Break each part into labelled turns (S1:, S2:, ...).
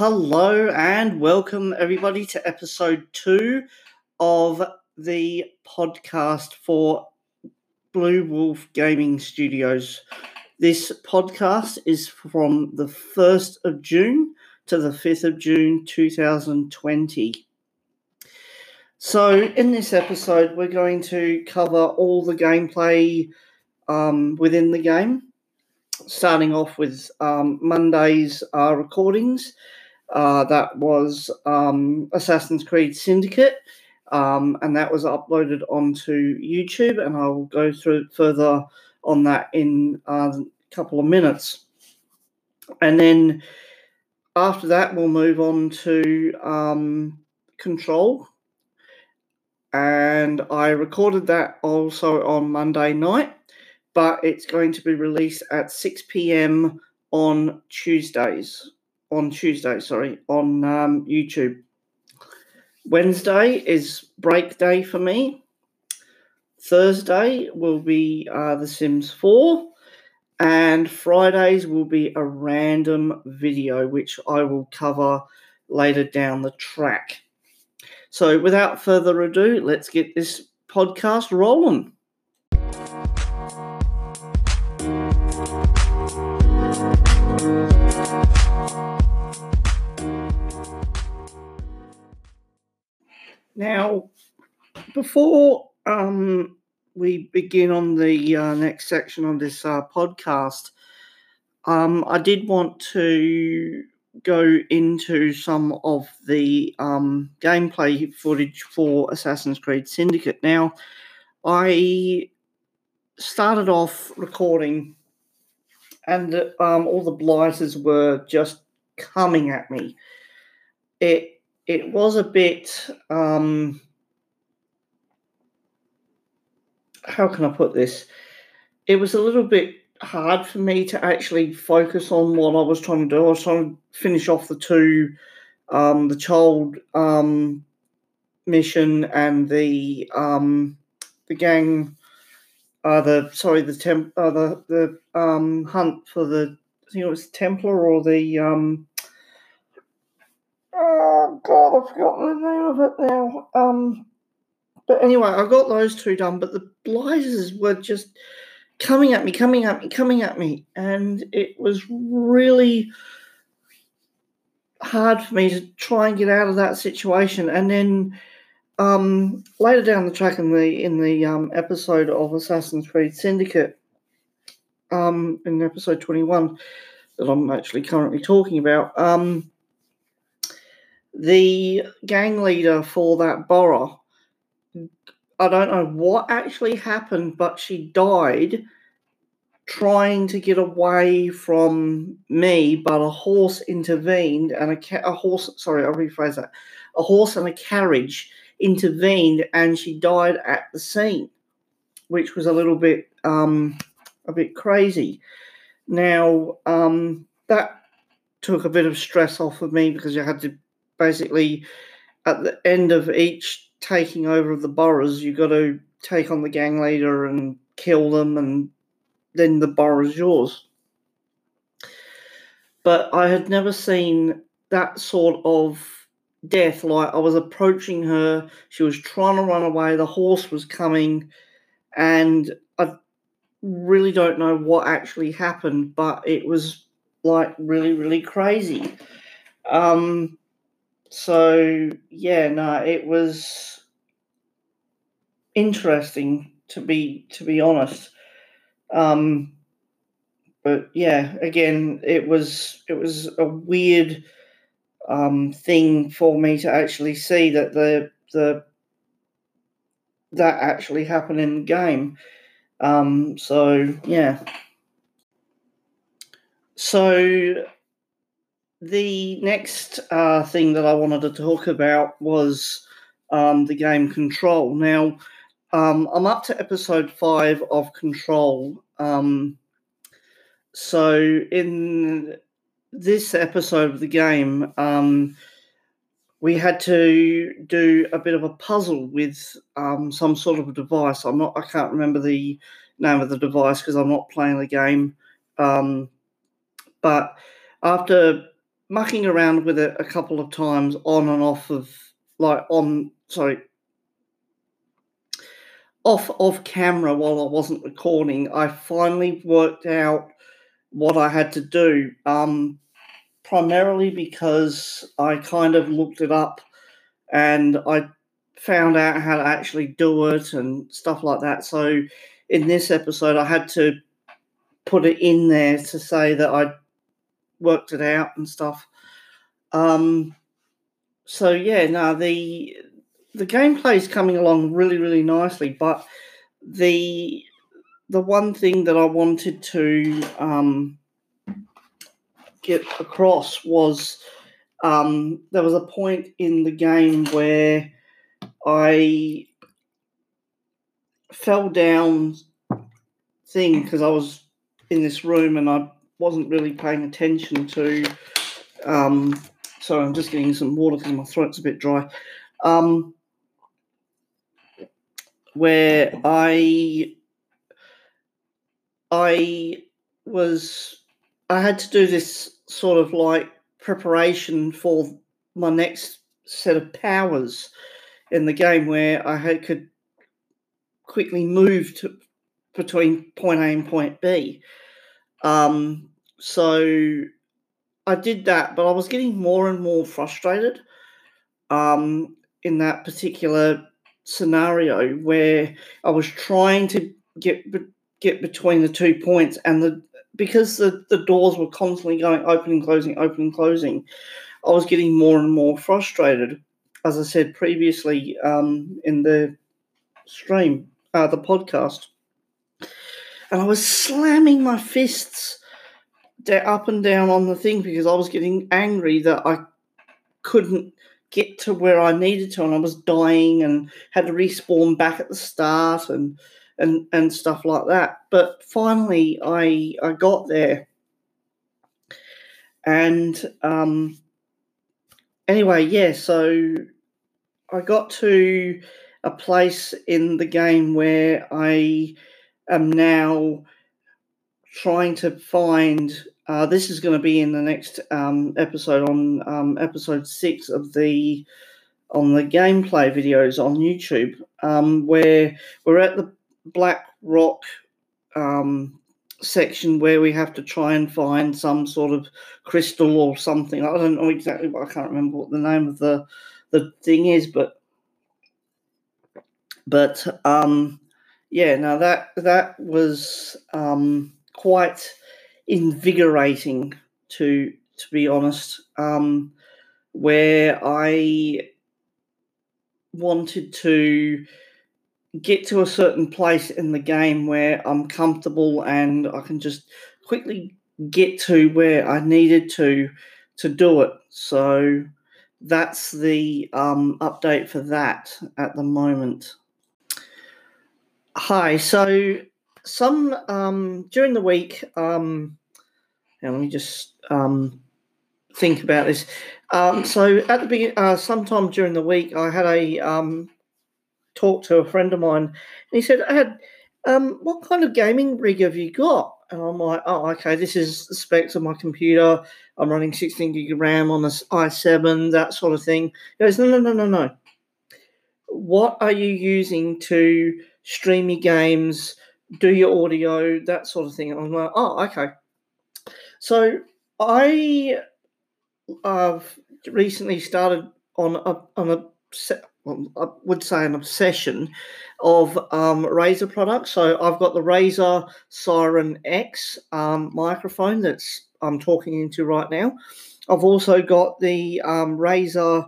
S1: Hello and welcome everybody to episode two of the podcast for Blue Wolf Gaming Studios. This podcast is from the 1st of June to the 5th of June 2020. So, in this episode, we're going to cover all the gameplay um, within the game, starting off with um, Monday's uh, recordings uh, that was um, Assassin's Creed Syndicate, um, and that was uploaded onto YouTube, and I will go through further on that in uh, a couple of minutes. And then after that, we'll move on to um, Control. And I recorded that also on Monday night, but it's going to be released at 6 p.m. on Tuesdays on Tuesday, sorry, on um, YouTube. Wednesday is break day for me. Thursday will be uh, The Sims 4. And Fridays will be a random video, which I will cover later down the track. So, without further ado, let's get this podcast rolling. Now, before um, we begin on the uh, next section of this uh, podcast, um, I did want to go into some of the um, gameplay footage for Assassin's Creed Syndicate. Now, I started off recording, and um, all the blighters were just coming at me. It it was a bit um, how can I put this? It was a little bit hard for me to actually focus on what I was trying to do. I was trying to finish off the two, um, the child um, mission and the um, the gang, uh, the sorry, the temp, uh, the the um, hunt for the I think it was Templar or the um, Oh God, I've forgotten the name of it now. Um, but anyway, I got those two done. But the blazers were just coming at me, coming at me, coming at me, and it was really hard for me to try and get out of that situation. And then um, later down the track in the in the um, episode of Assassin's Creed Syndicate, um, in episode twenty one, that I'm actually currently talking about. Um, the gang leader for that borough, I don't know what actually happened, but she died trying to get away from me, but a horse intervened and a, ca- a horse, sorry, I'll rephrase that. A horse and a carriage intervened and she died at the scene, which was a little bit, um, a bit crazy. Now, um, that took a bit of stress off of me because you had to basically at the end of each taking over of the boroughs, you've got to take on the gang leader and kill them, and then the borough's yours. But I had never seen that sort of death. Like I was approaching her, she was trying to run away, the horse was coming, and I really don't know what actually happened, but it was like really, really crazy. Um, so yeah, no, it was interesting to be to be honest. Um, but yeah, again, it was it was a weird um, thing for me to actually see that the the that actually happened in the game. Um, so yeah. So the next uh, thing that I wanted to talk about was um, the game Control. Now, um, I'm up to episode five of Control. Um, so, in this episode of the game, um, we had to do a bit of a puzzle with um, some sort of a device. I'm not, I can't remember the name of the device because I'm not playing the game. Um, but after mucking around with it a couple of times on and off of like on sorry off off camera while I wasn't recording, I finally worked out what I had to do. Um, primarily because I kind of looked it up and I found out how to actually do it and stuff like that. So in this episode, I had to put it in there to say that I worked it out and stuff. Um, so yeah, no, the the gameplay is coming along really, really nicely, but the the one thing that I wanted to um, get across was um, there was a point in the game where I fell down thing because I was in this room and I wasn't really paying attention to. Um, sorry, I'm just getting some water because my throat's a bit dry. Um, where I I was I had to do this sort of like preparation for my next set of powers in the game where I had could quickly move to between point A and point B. Um, so I did that, but I was getting more and more frustrated um, in that particular scenario where I was trying to get get between the two points, and the because the, the doors were constantly going open and closing, open and closing, I was getting more and more frustrated. As I said previously um, in the stream, uh, the podcast, and I was slamming my fists up and down on the thing because I was getting angry that I couldn't get to where I needed to, and I was dying and had to respawn back at the start and and and stuff like that. But finally, I I got there, and um, anyway, yeah. So I got to a place in the game where I am now trying to find. Uh, this is going to be in the next um, episode on um, episode six of the on the gameplay videos on YouTube, um, where we're at the Black Rock um, section where we have to try and find some sort of crystal or something. I don't know exactly, but I can't remember what the name of the the thing is, but but um, yeah, now that that was um, quite invigorating to to be honest. Um, where I wanted to get to a certain place in the game where I'm comfortable and I can just quickly get to where I needed to to do it. So that's the um, update for that at the moment. Hi. So some um, during the week. Um, let me just um, think about this. Um, so at the beginning, uh, sometime during the week, I had a um, talk to a friend of mine, and he said, "Ed, um, what kind of gaming rig have you got?" And I'm like, "Oh, okay. This is the specs of my computer. I'm running 16 gig of RAM on this i7, that sort of thing." He goes, "No, no, no, no, no. What are you using to stream your games, do your audio, that sort of thing?" And I'm like, "Oh, okay." So I have recently started on a on a well, I would say an obsession of um, Razer products. So I've got the Razer Siren X um, microphone that's I'm talking into right now. I've also got the um, Razer,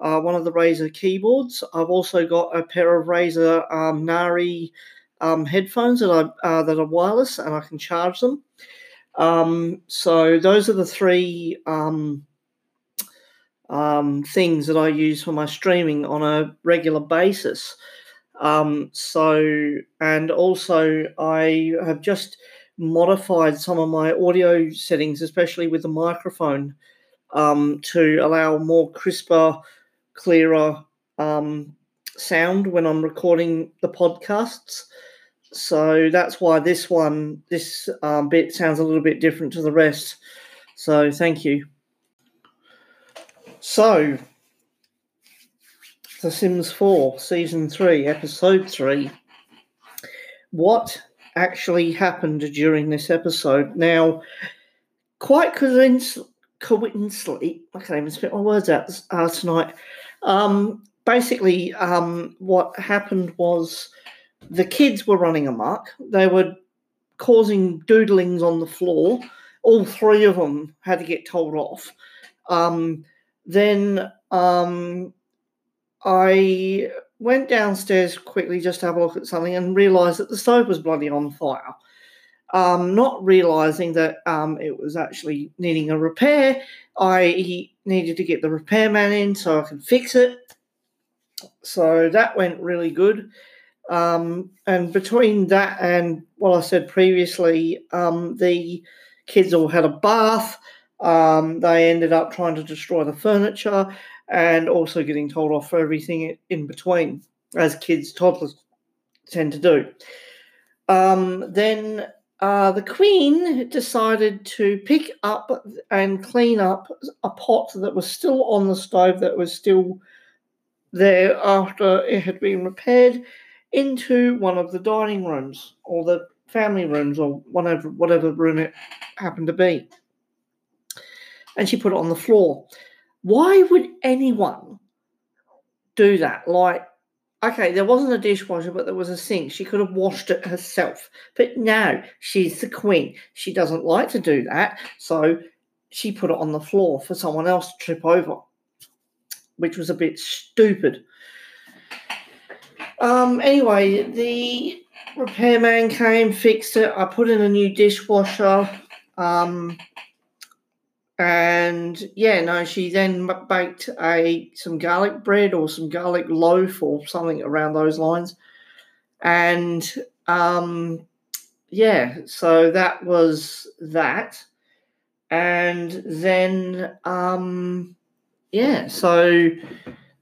S1: uh, one of the Razer keyboards. I've also got a pair of Razer um, Nari um, headphones that I uh, that are wireless and I can charge them. Um, so those are the three um, um, things that I use for my streaming on a regular basis. Um, so, and also, I have just modified some of my audio settings, especially with the microphone, um, to allow more crisper, clearer um, sound when I'm recording the podcasts. So that's why this one, this um, bit sounds a little bit different to the rest. So thank you. So, The Sims 4, Season 3, Episode 3. What actually happened during this episode? Now, quite coincidentally, I can't even spit my words out uh, tonight. Um, basically, um, what happened was the kids were running amok. They were causing doodlings on the floor. All three of them had to get told off. Um, then um, I went downstairs quickly just to have a look at something and realised that the stove was bloody on fire. Um, not realising that um, it was actually needing a repair, I needed to get the repairman in so I could fix it. So that went really good. Um, and between that and what I said previously, um, the kids all had a bath. Um, they ended up trying to destroy the furniture and also getting told off for everything in between, as kids, toddlers tend to do. Um, then uh, the Queen decided to pick up and clean up a pot that was still on the stove that was still there after it had been repaired into one of the dining rooms or the family rooms or whatever whatever room it happened to be. And she put it on the floor. Why would anyone do that? Like, okay, there wasn't a dishwasher, but there was a sink. She could have washed it herself. But no, she's the queen. She doesn't like to do that. So she put it on the floor for someone else to trip over, which was a bit stupid. Um, anyway, the repairman came, fixed it. I put in a new dishwasher. Um, and yeah, no, she then baked a some garlic bread or some garlic loaf or something around those lines. And um, yeah, so that was that. And then um, yeah, so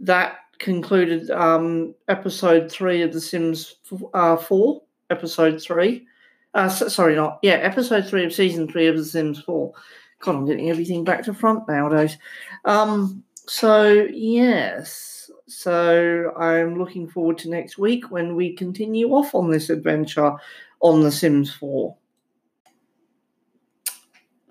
S1: that concluded um, episode three of The Sims uh, 4, episode three. Uh, sorry, not, yeah, episode three of season three of The Sims 4. God, I'm getting everything back to front nowadays. Um, so, yes, so I'm looking forward to next week when we continue off on this adventure on The Sims 4.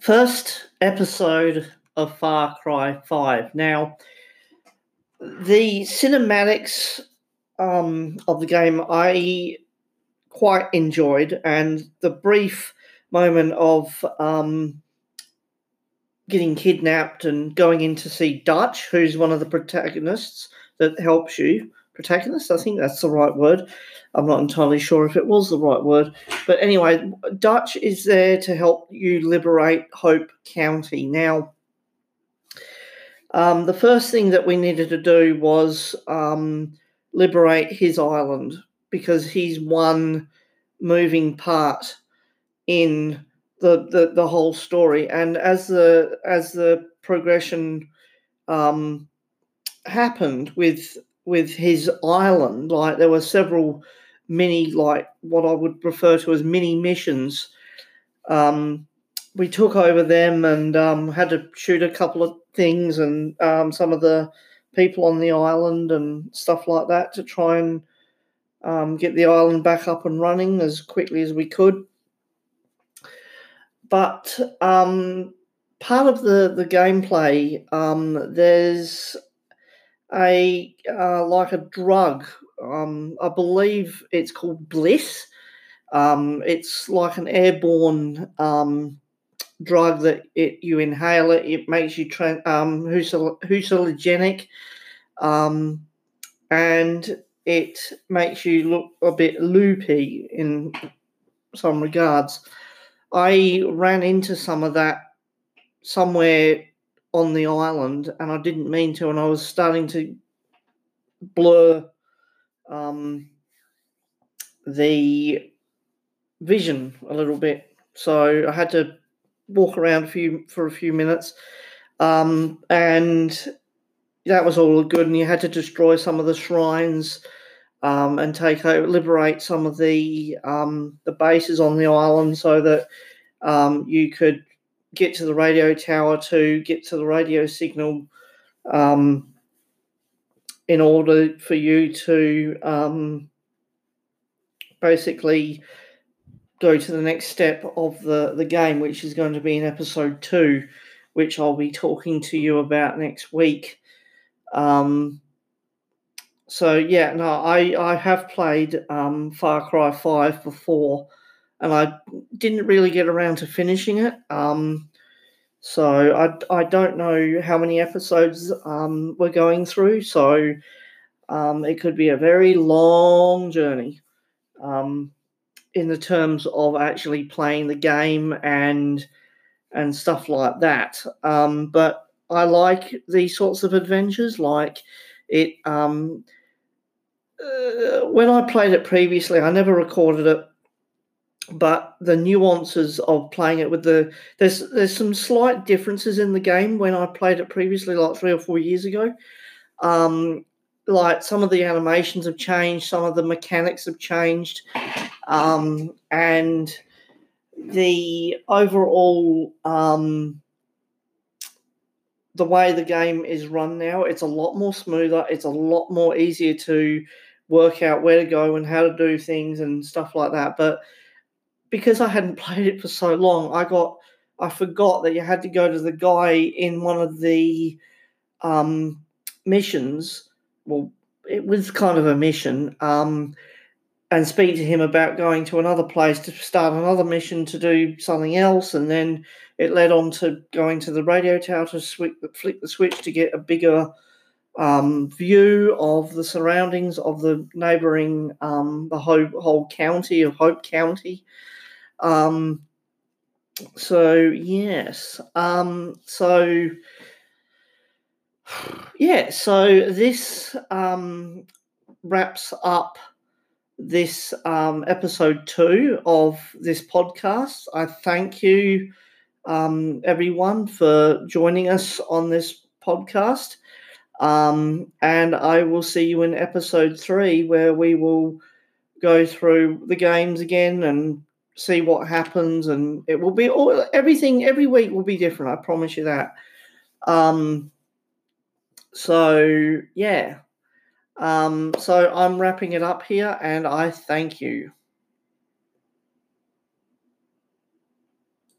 S1: First episode of Far Cry 5. Now, the cinematics um, of the game I quite enjoyed, and the brief moment of um, getting kidnapped and going in to see Dutch, who's one of the protagonists that helps you. Protagonist, I think that's the right word. I'm not entirely sure if it was the right word. But anyway, Dutch is there to help you liberate Hope County. Now, um, the first thing that we needed to do was um, liberate his island because he's one moving part in the, the, the whole story. And as the as the progression um, happened with with his island, like there were several mini like what I would refer to as mini missions. Um, we took over them and um, had to shoot a couple of things and um, some of the people on the island and stuff like that to try and um, get the island back up and running as quickly as we could. But um, part of the the gameplay, um, there's a uh, like a drug. Um, I believe it's called Bliss. Um, it's like an airborne drug that it you inhale it, it makes you tra- um, hallucinogenic, um, and it makes you look a bit loopy in some regards. I ran into some of that somewhere on the island, and I didn't mean to, and I was starting to blur um, the vision a little bit. So I had to walk around a few for a few minutes, um, and that was all good. And you had to destroy some of the shrines um, and take over, liberate some of the um, the bases on the island, so that um, you could get to the radio tower to get to the radio signal um, in order for you to um, basically go to the next step of the, the game, which is going to be in episode two, which I'll be talking to you about next week. Um, so yeah, no, I I have played um, Far Cry Five before, and I didn't really get around to finishing it. Um, so I I don't know how many episodes um, we're going through. So um, it could be a very long journey. Um, in the terms of actually playing the game and and stuff like that. Um, but I like these sorts of adventures. Like it, um, uh, when I played it previously, I never recorded it, but the nuances of playing it with the there's there's some slight differences in the game when I played it previously, like three or four years ago. Um, like some of the animations have changed, some of the mechanics have changed, um, and the overall um, the way the game is run now, it's a lot more smoother. It's a lot more easier to work out where to go and how to do things and stuff like that. But because I hadn't played it for so long, I got I forgot that you had to go to the guy in one of the um, missions. Well, it was kind of a mission. Um, and speak to him about going to another place to start another mission to do something else, and then it led on to going to the radio tower to flick the switch to get a bigger um, view of the surroundings of the neighbouring um, the whole, whole county of Hope County. Um, so yes, um, so yeah, so this um, wraps up this um, episode two of this podcast. I thank you, um, everyone, for joining us on this podcast. Um, and I will see you in episode three, where we will go through the games again and see what happens. And it will be all everything every week will be different. I promise you that. Um, so yeah. Um, so I'm wrapping it up here and I thank you.